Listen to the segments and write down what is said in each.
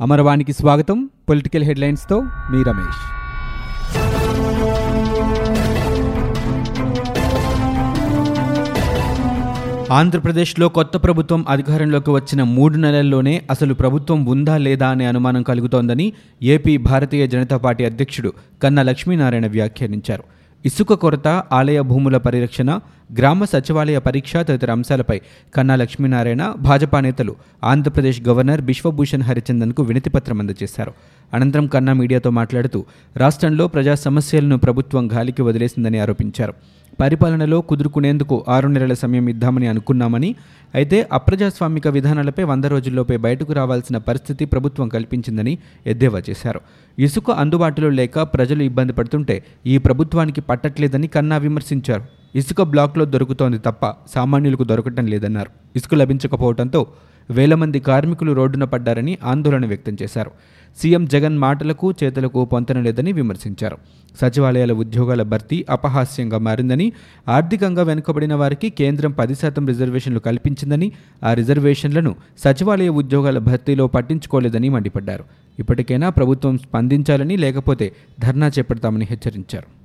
అమరవాణికి స్వాగతం. పొలిటికల్ హెడ్లైన్స్తో మీ రమేష్. ఆంధ్రప్రదేశ్లో కొత్త ప్రభుత్వం అధికారంలోకి వచ్చిన మూడు నెలల్లోనే అసలు ప్రభుత్వం ఉందా లేదా అనే అనుమానం కలుగుతోందని ఏపీ భారతీయ జనతా పార్టీ అధ్యక్షుడు కన్నా లక్ష్మీనారాయణ వ్యాఖ్యానించారు. ఇసుక కొరత ఆలయ భూముల పరిరక్షణ గ్రామ సచివాలయ పరీక్ష తదితర అంశాలపై కన్నా లక్ష్మీనారాయణ భాజపా నేతలు ఆంధ్రప్రదేశ్ గవర్నర్ బిశ్వభూషణ్ హరిచందన్కు వినతిపత్రం అందజేశారు. అనంతరం కన్నా మీడియాతో మాట్లాడుతూ రాష్ట్రంలో ప్రజా సమస్యలను ప్రభుత్వం గాలికి వదిలేసిందని ఆరోపించారు. పరిపాలనలో కుదురుకునేందుకు ఆరు నెలల సమయం ఇద్దామని అనుకున్నామని అయితే అప్రజాస్వామిక విధానాలపై వంద రోజుల్లోపే బయటకు రావాల్సిన పరిస్థితి ప్రభుత్వం కల్పించిందని ఎద్దేవా చేశారు. ఇసుక అందుబాటులో లేక ప్రజలు ఇబ్బంది పడుతుంటే ఈ ప్రభుత్వానికి పట్టట్లేదని కన్నా విమర్శించారు. ఇసుక బ్లాక్లో దొరుకుతోంది తప్ప సామాన్యులకు దొరకటం లేదన్నారు. ఇసుక లభించకపోవడంతో వేల మంది కార్మికులు రోడ్డున పడ్డారని ఆందోళన వ్యక్తం చేశారు. సీఎం జగన్ మాటలకు చేతులకు పొంతన లేదని విమర్శించారు. సచివాలయాల ఉద్యోగాల భర్తీ అపహాస్యంగా మారిందని ఆర్థికంగా వెనుకబడిన వారికి కేంద్రం పది శాతం రిజర్వేషన్లు కల్పించిందని ఆ రిజర్వేషన్లను సచివాలయ ఉద్యోగాల భర్తీలో పట్టించుకోలేదని మండిపడ్డారు. ఇప్పటికైనా ప్రభుత్వం స్పందించాలని లేకపోతే ధర్నా చేపడతామని హెచ్చరించారు.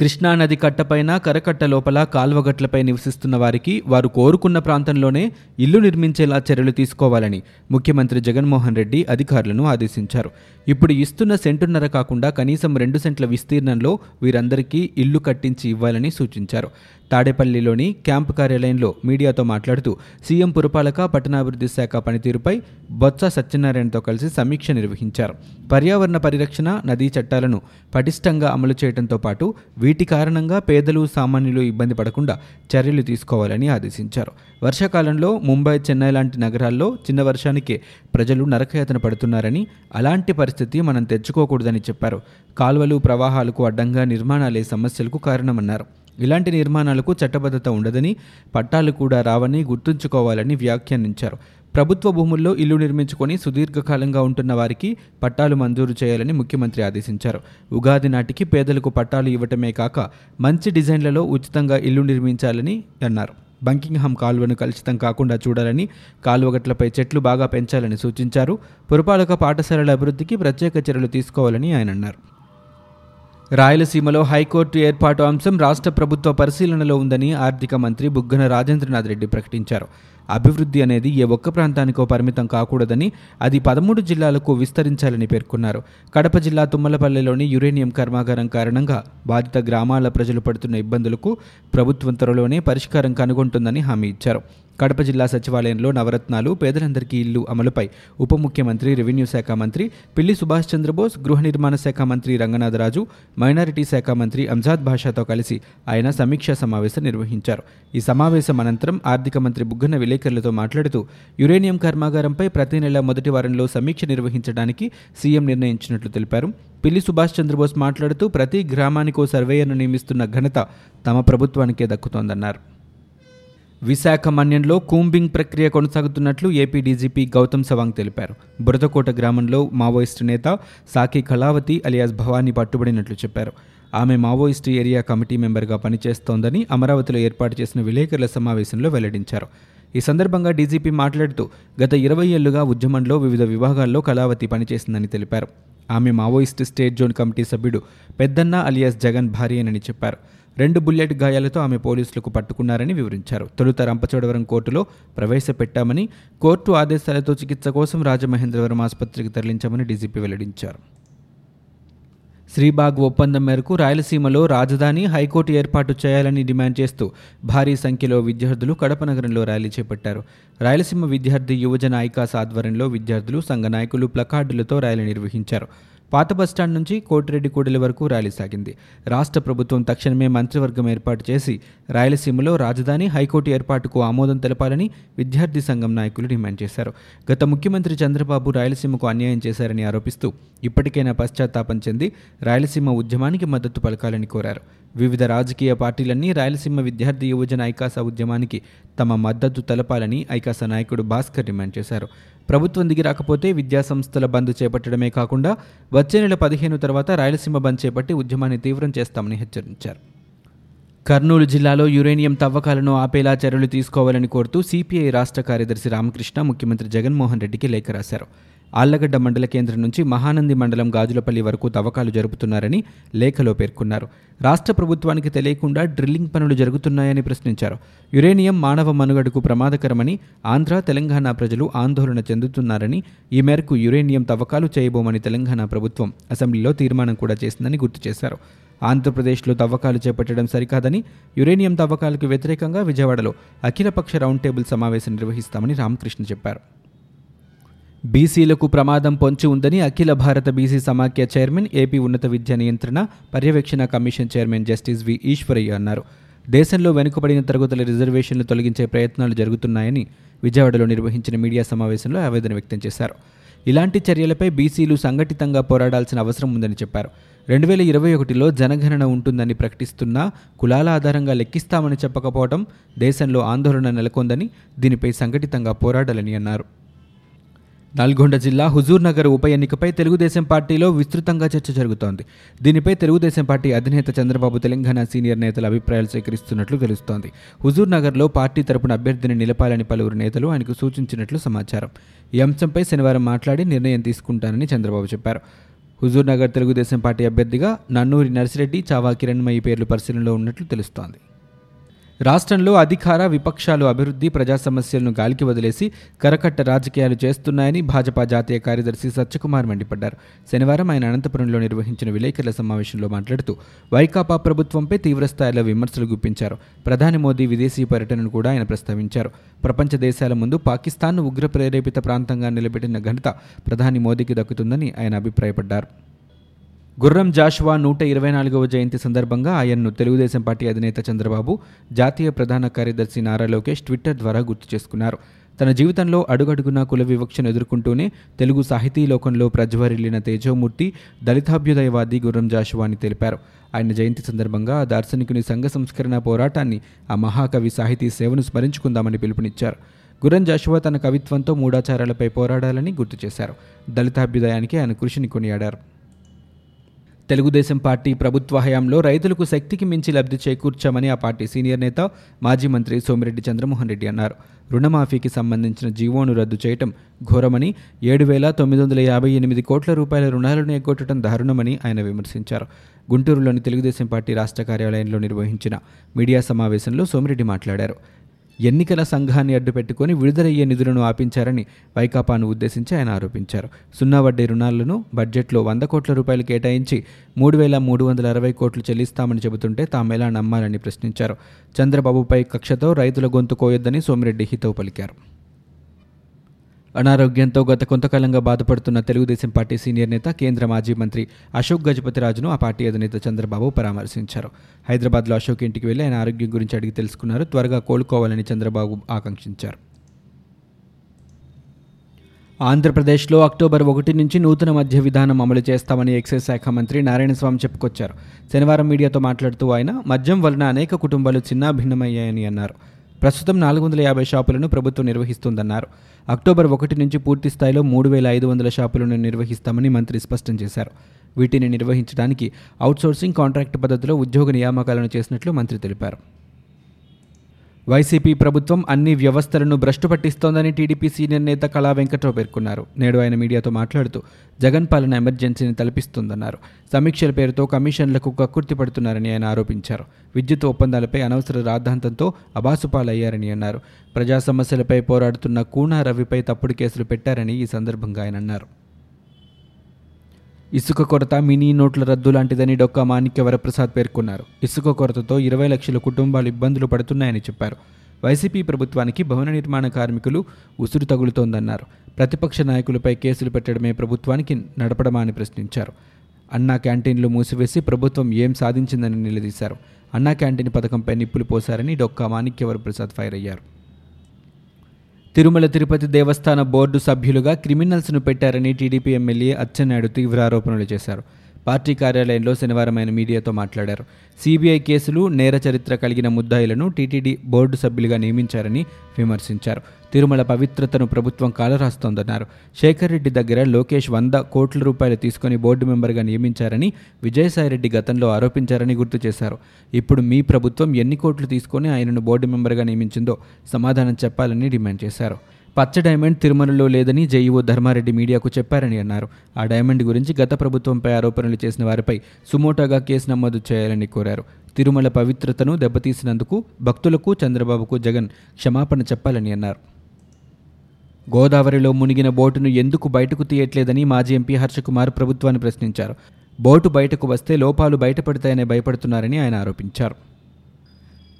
కృష్ణానది కట్టపైన కరకట్ట లోపల కాల్వగట్లపై నివసిస్తున్న వారికి వారు కోరుకున్న ప్రాంతంలోనే ఇల్లు నిర్మించేలా చర్యలు తీసుకోవాలని ముఖ్యమంత్రి జగన్మోహన్ రెడ్డి అధికారులను ఆదేశించారు. ఇప్పుడు ఇస్తున్న సెంటున్నర కాకుండా కనీసం రెండు సెంట్ల విస్తీర్ణంలో వీరందరికీ ఇల్లు కట్టించి ఇవ్వాలని సూచించారు. తాడేపల్లిలోని క్యాంపు కార్యాలయంలో మీడియాతో మాట్లాడుతూ సీఎం పురపాలక పట్టణాభివృద్ధి శాఖ పనితీరుపై బొత్స సత్యనారాయణతో కలిసి సమీక్ష నిర్వహించారు. పర్యావరణ పరిరక్షణ నదీ చట్టాలను పటిష్టంగా అమలు చేయడంతో పాటు వీటి కారణంగా పేదలు సామాన్యులు ఇబ్బంది పడకుండా చర్యలు తీసుకోవాలని ఆదేశించారు. వర్షాకాలంలో ముంబై చెన్నై లాంటి నగరాల్లో చిన్న వర్షానికే ప్రజలు నరకయాతన పడుతున్నారని అలాంటి పరిస్థితి మనం తెచ్చుకోకూడదని చెప్పారు. కాలువలు ప్రవాహాలకు అడ్డంగా నిర్మాణాలే సమస్యలకు కారణమన్నారు. ఇలాంటి నిర్మాణాలకు చట్టబద్ధత ఉండదని పట్టాలు కూడా రావని గుర్తుంచుకోవాలని వ్యాఖ్యానించారు. ప్రభుత్వ భూముల్లో ఇల్లు నిర్మించుకొని సుదీర్ఘకాలంగా ఉంటున్న వారికి పట్టాలు మంజూరు చేయాలని ముఖ్యమంత్రి ఆదేశించారు. ఉగాది నాటికి పేదలకు పట్టాలు ఇవ్వటమే కాక మంచి డిజైన్లలో ఉచితంగా ఇల్లు నిర్మించాలని అన్నారు. బంకింగ్హామ్ కాలువను కలుషితం కాకుండా చూడాలని కాలువగట్లపై చెట్లు బాగా పెంచాలని సూచించారు. పురపాలక పాఠశాలల అభివృద్ధికి ప్రత్యేక చర్యలు తీసుకోవాలని ఆయన అన్నారు. రాయలసీమలో హైకోర్టు ఏర్పాటు అంశం రాష్ట్ర ప్రభుత్వ పరిశీలనలో ఉందని ఆర్థిక మంత్రి బుగ్గన రాజేంద్రనాథ్ రెడ్డి ప్రకటించారు. అభివృద్ధి అనేది ఏ ఒక్క ప్రాంతానికో పరిమితం కాకూడదని అది పదమూడు జిల్లాలకు విస్తరించాలని పేర్కొన్నారు. కడప జిల్లా తుమ్మలపల్లెలోని యురేనియం కర్మాగారం కారణంగా బాధిత గ్రామాల ప్రజలు పడుతున్న ఇబ్బందులకు ప్రభుత్వం త్వరలోనే పరిష్కారం కనుగొంటుందని హామీ ఇచ్చారు. కడప జిల్లా సచివాలయంలో నవరత్నాలు పేదలందరికీ ఇల్లు అమలుపై ఉప ముఖ్యమంత్రి రెవెన్యూ శాఖ మంత్రి పిల్లి సుభాష్ చంద్రబోస్ గృహ నిర్మాణ శాఖ మంత్రి రంగనాథరాజు మైనారిటీ శాఖ మంత్రి అంజాద్ భాషాతో కలిసి ఆయన సమీక్షా సమావేశం నిర్వహించారు. ఈ సమావేశం అనంతరం ఆర్థిక మంత్రి బుగ్గన విలేకరులతో మాట్లాడుతూ యురేనియం కర్మాగారంపై ప్రతి నెల మొదటి వారంలో సమీక్ష నిర్వహించడానికి సీఎం నిర్ణయించినట్లు తెలిపారు. పిల్లి సుభాష్ చంద్రబోస్ మాట్లాడుతూ ప్రతి గ్రామానికో సర్వేయర్ను నియమిస్తున్న ఘనత తమ ప్రభుత్వానికే దక్కుతోందన్నారు. విశాఖ మన్యంలో కూంబింగ్ ప్రక్రియ కొనసాగుతున్నట్లు ఏపీ డీజీపీ గౌతమ్ సవాంగ్ తెలిపారు. బురదకోట గ్రామంలో మావోయిస్టు నేత సాకి కళావతి అలియాస్ భవానీ పట్టుబడినట్లు చెప్పారు. ఆమె మావోయిస్టు ఏరియా కమిటీ మెంబర్గా పనిచేస్తోందని అమరావతిలో ఏర్పాటు చేసిన విలేకరుల సమావేశంలో వెల్లడించారు. ఈ సందర్భంగా డీజీపీ మాట్లాడుతూ గత ఇరవై ఏళ్ళుగా ఉద్యమంలో వివిధ విభాగాల్లో కళావతి పనిచేసిందని తెలిపారు. ఆమె మావోయిస్ట్ స్టేట్ జోన్ కమిటీ సభ్యుడు పెద్దన్న అలియాస్ జగన్ భార్యనని చెప్పారు. రెండు బుల్లెట్ గాయాలతో ఆమె పోలీసులకు పట్టుకున్నారని వివరించారు. తొలుత రంపచోడవరం కోర్టులో ప్రవేశపెట్టామని కోర్టు ఆదేశాలతో చికిత్స కోసం రాజమహేంద్రవరం ఆసుపత్రికి తరలించామని డీజీపీ వెల్లడించారు. శ్రీబాగ్ ఒప్పందం మేరకు రాయలసీమలో రాజధాని హైకోర్టు ఏర్పాటు చేయాలని డిమాండ్ చేస్తూ భారీ సంఖ్యలో విద్యార్థులు కడప నగరంలో ర్యాలీ చేపట్టారు. రాయలసీమ విద్యార్థి యువజన ఐకాస్ ఆధ్వర్యంలో విద్యార్థులు సంఘ నాయకులు ప్లకార్డులతో ర్యాలీ నిర్వహించారు. పాత బస్టాండ్ నుంచి కోటిరెడ్డి కూడలి వరకు ర్యాలీ సాగింది. రాష్ట్ర ప్రభుత్వం తక్షణమే మంత్రివర్గం ఏర్పాటు చేసి రాయలసీమలో రాజధాని హైకోర్టు ఏర్పాటుకు ఆమోదం తెలపాలని విద్యార్థి సంఘం నాయకులు డిమాండ్ చేశారు. గత ముఖ్యమంత్రి చంద్రబాబు రాయలసీమకు అన్యాయం చేశారని ఆరోపిస్తూ ఇప్పటికైనా పశ్చాత్తాపం చెంది రాయలసీమ ఉద్యమానికి మద్దతు పలకాలని కోరారు. వివిధ రాజకీయ పార్టీలన్నీ రాయలసీమ విద్యార్థి యువజన ఐకాస ఉద్యమానికి తమ మద్దతు తెలపాలని ఐకాస నాయకుడు భాస్కర్ డిమాండ్ చేశారు. ప్రభుత్వం దిగి రాకపోతే విద్యాసంస్థల బంద్ చేపట్టడమే కాకుండా వచ్చే నెల పదిహేను తర్వాత రాయలసీమ బంద్ చేపట్టి ఉద్యమాన్ని తీవ్రం చేస్తామని హెచ్చరించారు. కర్నూలు జిల్లాలో యురేనియం తవ్వకాలను ఆపేలా చర్యలు తీసుకోవాలని కోరుతూ సిపిఐ రాష్ట్ర కార్యదర్శి రామకృష్ణ ముఖ్యమంత్రి జగన్మోహన్ రెడ్డికి లేఖ రాశారు. ఆళ్ళగడ్డ మండల కేంద్రం నుంచి మహానంది మండలం గాజులపల్లి వరకు తవ్వకాలు జరుపుతున్నారని లేఖలో పేర్కొన్నారు. రాష్ట్ర ప్రభుత్వానికి తెలియకుండా డ్రిల్లింగ్ పనులు జరుగుతున్నాయని ప్రశ్నించారు. యురేనియం మానవ మనుగడకు ప్రమాదకరమని ఆంధ్ర తెలంగాణ ప్రజలు ఆందోళన చెందుతున్నారని ఈ మేరకు యురేనియం తవ్వకాలు చేయబోమని తెలంగాణ ప్రభుత్వం అసెంబ్లీలో తీర్మానం కూడా చేసిందని గుర్తు చేశారు. ఆంధ్రప్రదేశ్లో తవ్వకాలు చేపట్టడం సరికాదని యురేనియం తవ్వకాలకు వ్యతిరేకంగా విజయవాడలో అఖిలపక్ష రౌండ్ టేబుల్ సమావేశం నిర్వహిస్తామని రామకృష్ణ చెప్పారు. బీసీలకు ప్రమాదం పొంచి ఉందని అఖిల భారత బీసీ సమాఖ్య చైర్మన్ ఏపీ ఉన్నత విద్య నియంత్రణ పర్యవేక్షణ commission chairman justice V. Eshwaraiah అన్నారు. దేశంలో వెనుకబడిన తరగతుల రిజర్వేషన్లు తొలగించే ప్రయత్నాలు జరుగుతున్నాయని విజయవాడలో నిర్వహించిన మీడియా సమావేశంలో ఆవేదన వ్యక్తం చేశారు. ఇలాంటి చర్యలపై బీసీలు సంఘటితంగా పోరాడాల్సిన అవసరం ఉందని చెప్పారు. రెండు వేల ఇరవై ఒకటిలో జనగణన ఉంటుందని ప్రకటిస్తున్నా కులాల ఆధారంగా లెక్కిస్తామని చెప్పకపోవడం దేశంలో ఆందోళన నెలకొందని దీనిపై సంఘటితంగా పోరాడాలని అన్నారు. నల్గొండ జిల్లా హుజూర్ నగర్ ఉప ఎన్నికపై తెలుగుదేశం పార్టీలో విస్తృతంగా చర్చ జరుగుతోంది. దీనిపై తెలుగుదేశం పార్టీ అధినేత చంద్రబాబు తెలంగాణ సీనియర్ నేతల అభిప్రాయాలు సేకరిస్తున్నట్లు తెలుస్తోంది. హుజూర్ నగర్లో పార్టీ తరపున అభ్యర్థిని నిలపాలని పలువురు నేతలు ఆయనకు సూచించినట్లు సమాచారం. ఈ అంశంపై శనివారం మాట్లాడి నిర్ణయం తీసుకుంటానని చంద్రబాబు చెప్పారు. హుజూర్ నగర్ తెలుగుదేశం పార్టీ అభ్యర్థిగా నన్నూరి నర్సిరెడ్డి చావా కిరణ్మయి పేర్లు పరిశీలనలో ఉన్నట్లు తెలుస్తోంది. రాష్ట్రంలో అధికార విపక్షాలు అభివృద్ధి ప్రజా సమస్యలను గాలికి వదిలేసి కరకట్ట రాజకీయాలు చేస్తున్నాయని భాజపా జాతీయ కార్యదర్శి సత్యకుమార్ మండిపడ్డారు. శనివారం ఆయన అనంతపురంలో నిర్వహించిన విలేకరుల సమావేశంలో మాట్లాడుతూ వైకాపా ప్రభుత్వంపై తీవ్రస్థాయిలో విమర్శలు గుప్పించారు. ప్రధాని మోదీ విదేశీ పర్యటనను కూడా ఆయన ప్రస్తావించారు. ప్రపంచ దేశాల ముందు పాకిస్తాన్ను ఉగ్ర ప్రేరేపిత ప్రాంతంగా నిలబెట్టిన ఘనత ప్రధాని మోదీకి దక్కుతుందని ఆయన అభిప్రాయపడ్డారు. గుర్రం జాషువా నూట ఇరవై నాలుగవ జయంతి సందర్భంగా ఆయన్ను తెలుగుదేశం పార్టీ అధినేత చంద్రబాబు జాతీయ ప్రధాన కార్యదర్శి నారా లోకేష్ ట్విట్టర్ ద్వారా గుర్తు చేసుకున్నారు. తన జీవితంలో అడుగడుగునా కుల వివక్షను ఎదుర్కొంటూనే తెలుగు సాహితీ లోకంలో ప్రజ్వరిల్లిన తేజోమూర్తి దళితాభ్యుదయవాది గుర్రం జాషువా అని తెలిపారు. ఆయన జయంతి సందర్భంగా ఆ దార్శనికుని సంఘ సంస్కరణ పోరాటాన్ని ఆ మహాకవి సాహితీ సేవను స్మరించుకుందామని పిలుపునిచ్చారు. గుర్రం జాషువా తన కవిత్వంతో మూడాచారాలపై పోరాడాలని గుర్తు చేశారు. దళితాభ్యుదయానికి ఆయన కృషిని కొనియాడారు. తెలుగుదేశం పార్టీ ప్రభుత్వ హయాంలో రైతులకు శక్తికి మించి లబ్ధి చేకూర్చామని ఆ పార్టీ సీనియర్ నేత మాజీ మంత్రి సోమిరెడ్డి చంద్రమోహన్ రెడ్డి అన్నారు. రుణమాఫీకి సంబంధించిన జీవోను రద్దు చేయటం ఘోరమని ఏడు వేల తొమ్మిది వందల యాభై ఎనిమిది కోట్ల రూపాయల రుణాలను ఎగ్గొట్టడం దారుణమని ఆయన విమర్శించారు. గుంటూరులోని తెలుగుదేశం పార్టీ రాష్ట్ర కార్యాలయంలో నిర్వహించిన మీడియా సమావేశంలో సోమిరెడ్డి మాట్లాడారు. ఎన్నికల సంఘాన్ని అడ్డుపెట్టుకుని విడుదలయ్యే నిధులను ఆపించారని వైకాపాను ఉద్దేశించి ఆయన ఆరోపించారు. సున్నా వడ్డీ రుణాలను బడ్జెట్లో వంద కోట్ల రూపాయలు కేటాయించి మూడు వేల మూడు వందల అరవై కోట్లు చెల్లిస్తామని చెబుతుంటే తామెలా నమ్మాలని ప్రశ్నించారు. చంద్రబాబుపై కక్షతో రైతుల గొంతు కోయొద్దని సోమిరెడ్డి హితవు పలికారు. అనారోగ్యంతో గత కొంతకాలంగా బాధపడుతున్న తెలుగుదేశం పార్టీ సీనియర్ నేత కేంద్ర మాజీ మంత్రి అశోక్ గజపతిరాజును ఆ పార్టీ అధినేత చంద్రబాబు పరామర్శించారు. హైదరాబాద్లో అశోక్ ఇంటికి వెళ్ళి ఆయన ఆరోగ్యం గురించి అడిగి తెలుసుకున్నారు. త్వరగా కోలుకోవాలని చంద్రబాబు ఆకాంక్షించారు. ఆంధ్రప్రదేశ్లో అక్టోబర్ ఒకటి నుంచి నూతన మధ్య విధానం అమలు చేస్తామని ఎక్సైజ్ శాఖ మంత్రి నారాయణస్వామి చెప్పుకొచ్చారు. శనివారం మీడియాతో మాట్లాడుతూ ఆయన మద్యం వలన అనేక కుటుంబాలు చిన్నాభిన్నమయ్యాయని అన్నారు. ప్రస్తుతం నాలుగు వందల యాభై షాపులను ప్రభుత్వం నిర్వహిస్తుందన్నారు. అక్టోబర్ ఒకటి నుంచి పూర్తి స్థాయిలో మూడు వేల ఐదు వందల షాపులను నిర్వహిస్తామని మంత్రి స్పష్టం చేశారు. వీటిని నిర్వహించడానికి అవుట్సోర్సింగ్ కాంట్రాక్ట్ పద్ధతిలో ఉద్యోగ నియామకాలను చేసినట్లు మంత్రి తెలిపారు. వైసీపీ ప్రభుత్వం అన్ని వ్యవస్థలను భ్రష్టు పట్టిస్తోందని టీడీపీ సీనియర్ నేత కళా వెంకట్రావు పేర్కొన్నారు. నేడు ఆయన మీడియాతో మాట్లాడుతూ జగన్ పాలన ఎమర్జెన్సీని తలపిస్తుందన్నారు. సమీక్షల పేరుతో కమిషన్లకు కక్కుర్తి పడుతున్నారని ఆయన ఆరోపించారు. విద్యుత్ ఒప్పందాలపై అనవసర రాద్ధాంతంతో అబాసుపాలయ్యారని అన్నారు. ప్రజా సమస్యలపై పోరాడుతున్న కూనా రవిపై తప్పుడు కేసులు పెట్టారని ఈ సందర్భంగా ఆయన అన్నారు. ఇసుక కొరత మినీ నోట్ల రద్దు లాంటిదని డొక్కా మాణిక్య వరప్రసాద్ పేర్కొన్నారు. ఇసుక కొరతతో ఇరవై లక్షల కుటుంబాలు ఇబ్బందులు పడుతున్నాయని చెప్పారు. వైసీపీ ప్రభుత్వానికి భవన నిర్మాణ కార్మికులు ఉసురు తగులుతోందన్నారు. ప్రతిపక్ష నాయకులపై కేసులు పెట్టడమే ప్రభుత్వానికి నడపడమా అని ప్రశ్నించారు. అన్నా క్యాంటీన్లు మూసివేసి ప్రభుత్వం ఏం సాధించిందని నిలదీశారు. అన్నా క్యాంటీన్ పథకంపై నిప్పులు పోశారని డొక్కా మాణిక్యవర ప్రసాద్ ఫైర్ అయ్యారు. తిరుమల తిరుపతి దేవస్థాన బోర్డు సభ్యులుగా క్రిమినల్స్ను పెట్టారని టీడీపీ ఎమ్మెల్యే అచ్చెన్నాయుడు తీవ్ర ఆరోపణలు చేశారు. పార్టీ కార్యాలయంలో శనివారం ఆయన మీడియాతో మాట్లాడారు. సీబీఐ కేసులు నేర చరిత్ర కలిగిన ముద్దాయిలను టీటీడీ బోర్డు సభ్యులుగా నియమించారని విమర్శించారు. తిరుమల పవిత్రతను ప్రభుత్వం కాలరాస్తోందన్నారు. శేఖర్ రెడ్డి దగ్గర లోకేష్ వంద కోట్ల రూపాయలు తీసుకుని బోర్డు మెంబర్గా నియమించారని విజయసాయిరెడ్డి గతంలో ఆరోపించారని గుర్తు చేశారు. ఇప్పుడు మీ ప్రభుత్వం ఎన్ని కోట్లు తీసుకొని ఆయనను బోర్డు మెంబర్గా నియమించిందో సమాధానం చెప్పాలని డిమాండ్ చేశారు. పచ్చ డైమండ్ తిరుమలలో లేదని జేఈఓ ధర్మారెడ్డి మీడియాకు చెప్పారని అన్నారు. ఆ డైమండ్ గురించి గత ప్రభుత్వంపై ఆరోపణలు చేసిన వారిపై సుమోటాగా కేసు నమోదు చేయాలని కోరారు. తిరుమల పవిత్రతను దెబ్బతీసినందుకు భక్తులకు చంద్రబాబుకు జగన్ క్షమాపణ చెప్పాలని అన్నారు. గోదావరిలో మునిగిన బోటును ఎందుకు బయటకు తీయట్లేదని మాజీ ఎంపీ హర్షకుమార్ ప్రభుత్వాన్ని ప్రశ్నించారు. బోటు బయటకు వస్తే లోపాలు బయటపడతాయని భయపడుతున్నారని ఆయన ఆరోపించారు.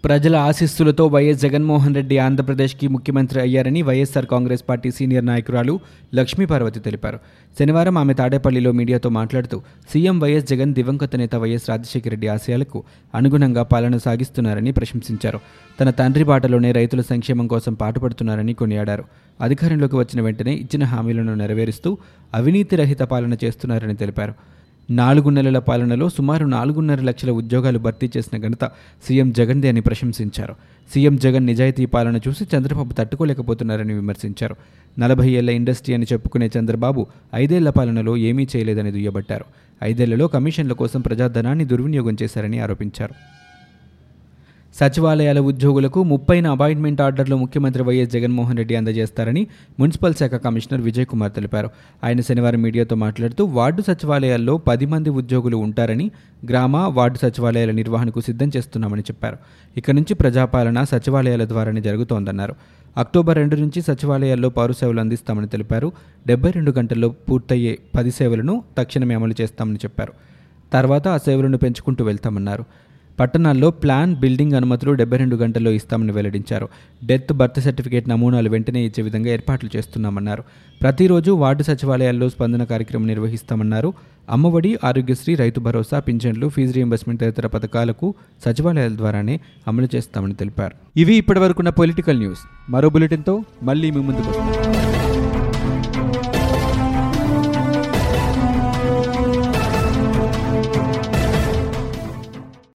ప్రజల ఆశీస్సులతో వైఎస్ జగన్మోహన్ రెడ్డి ఆంధ్రప్రదేశ్కి ముఖ్యమంత్రి అయ్యారని వైఎస్ఆర్ కాంగ్రెస్ పార్టీ సీనియర్ నాయకురాలు లక్ష్మీపార్వతి తెలిపారు. శనివారం ఆమె తాడేపల్లిలో మీడియాతో మాట్లాడుతూ సీఎం వైఎస్ జగన్ దివంగత నేత వైఎస్ రాజశేఖర రెడ్డి ఆశయాలకు అనుగుణంగా పాలన సాగిస్తున్నారని ప్రశంసించారు. తన తండ్రి బాటలోనే రైతుల సంక్షేమం కోసం పాటుపడుతున్నారని కొనియాడారు. అధికారంలోకి వచ్చిన వెంటనే ఇచ్చిన హామీలను నెరవేరుస్తూ అవినీతి రహిత పాలన చేస్తున్నారని తెలిపారు. నాలుగు నెలల పాలనలో సుమారు నాలుగున్నర లక్షల ఉద్యోగాలు భర్తీ చేసిన ఘనత సీఎం జగన్దే అని ప్రశంసించారు. సీఎం జగన్ నిజాయితీ పాలన చూసి చంద్రబాబు తట్టుకోలేకపోతున్నారని విమర్శించారు. నలభై ఏళ్ళ ఇండస్ట్రీ అని చెప్పుకునే చంద్రబాబు ఐదేళ్ళ పాలనలో ఏమీ చేయలేదని దుయ్యబట్టారు. ఐదేళ్ళలో కమిషన్ల కోసం ప్రజాధనాన్ని దుర్వినియోగం చేశారని ఆరోపించారు. సచివాలయాల ఉద్యోగులకు ముప్పైన అపాయింట్మెంట్ ఆర్డర్లు ముఖ్యమంత్రి వైఎస్ జగన్మోహన్ రెడ్డి అందజేస్తారని మున్సిపల్ శాఖ కమిషనర్ విజయ్ కుమార్ తెలిపారు. ఆయన శనివారం మీడియాతో మాట్లాడుతూ వార్డు సచివాలయాల్లో పది మంది ఉద్యోగులు ఉంటారని గ్రామ వార్డు సచివాలయాల నిర్వహణకు సిద్ధం చేస్తున్నామని చెప్పారు. ఇక నుంచి ప్రజాపాలన సచివాలయాల ద్వారానే జరుగుతోందన్నారు. అక్టోబర్ రెండు నుంచి సచివాలయాల్లో పౌర సేవలు అందిస్తామని తెలిపారు. డెబ్బై రెండు గంటల్లో పూర్తయ్యే పది సేవలను తక్షణమే అమలు చేస్తామని చెప్పారు. తర్వాత ఆ సేవలను పెంచుకుంటూ వెళ్తామన్నారు. పట్టణాల్లో ప్లాన్ బిల్డింగ్ అనుమతులు డెబ్బై రెండు గంటల్లో ఇస్తామని వెల్లడించారు. డెత్ బర్త్ సర్టిఫికేట్ నమూనాలు వెంటనే ఇచ్చే విధంగా ఏర్పాట్లు చేస్తున్నామన్నారు. ప్రతిరోజు వార్డు సచివాలయాల్లో స్పందన కార్యక్రమం నిర్వహిస్తామన్నారు. అమ్మఒడి ఆరోగ్యశ్రీ రైతు భరోసా పింఛన్లు ఫీజు రియంబర్స్మెంట్ తదితర పథకాలకు సచివాలయాల ద్వారానే అమలు చేస్తామని తెలిపారు. ఇవి ఇప్పటివరకున్న పొలిటికల్ న్యూస్. మరో బులెటిన్తో మళ్ళీ మీ ముందుకు